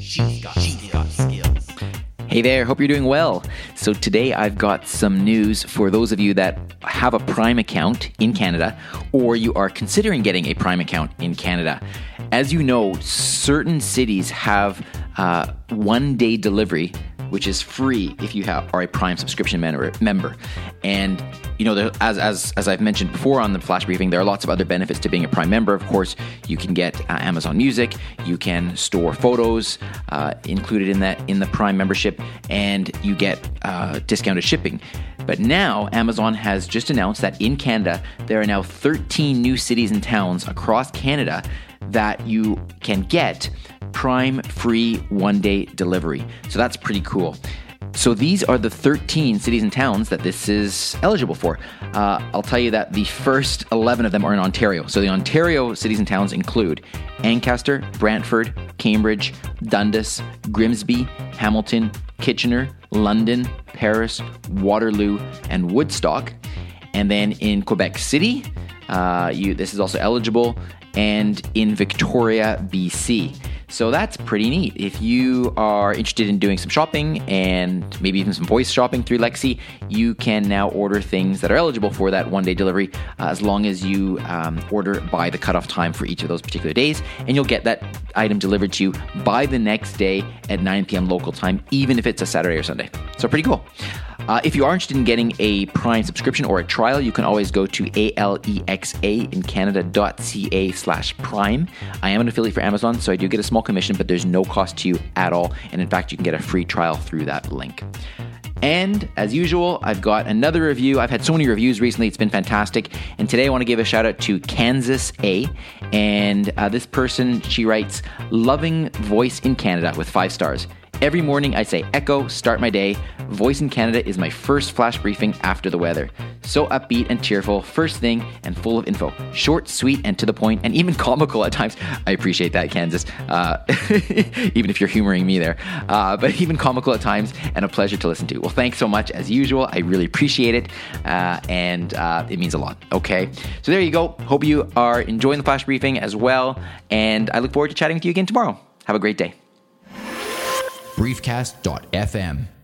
She's got, she's got skills. Hey there, hope you're doing well. So, today I've got some news for those of you that have a Prime account in Canada or you are considering getting a Prime account in Canada. As you know, certain cities have uh, one day delivery which is free if you have, are a Prime subscription member. member. And you know, there, as as as I've mentioned before on the flash briefing, there are lots of other benefits to being a Prime member. Of course, you can get uh, Amazon Music, you can store photos uh, included in that in the Prime membership, and you get uh, discounted shipping. But now Amazon has just announced that in Canada there are now 13 new cities and towns across Canada that you can get Prime free one day delivery. So that's pretty cool. So these are the 13 cities and towns that this is eligible for. Uh, I'll tell you that the first 11 of them are in Ontario. So the Ontario cities and towns include Ancaster, Brantford, Cambridge, Dundas, Grimsby, Hamilton, Kitchener, London, Paris, Waterloo, and Woodstock. And then in Quebec City, uh, you, this is also eligible, and in Victoria, BC. So that's pretty neat. If you are interested in doing some shopping and maybe even some voice shopping through Lexi, you can now order things that are eligible for that one day delivery uh, as long as you um, order by the cutoff time for each of those particular days. And you'll get that item delivered to you by the next day at 9 p.m. local time, even if it's a Saturday or Sunday. So pretty cool. Uh, if you are interested in getting a Prime subscription or a trial, you can always go to alexa in canada.ca slash prime. I am an affiliate for Amazon, so I do get a small commission, but there's no cost to you at all. And in fact, you can get a free trial through that link. And as usual, I've got another review. I've had so many reviews recently, it's been fantastic. And today I want to give a shout out to Kansas A. And uh, this person, she writes, Loving voice in Canada with five stars. Every morning I say Echo, start my day. Voice in Canada is my first flash briefing after the weather. So upbeat and cheerful, first thing, and full of info. Short, sweet, and to the point, and even comical at times. I appreciate that, Kansas. Uh, even if you're humoring me there. Uh, but even comical at times, and a pleasure to listen to. Well, thanks so much as usual. I really appreciate it, uh, and uh, it means a lot. Okay, so there you go. Hope you are enjoying the flash briefing as well, and I look forward to chatting with you again tomorrow. Have a great day briefcast.fm.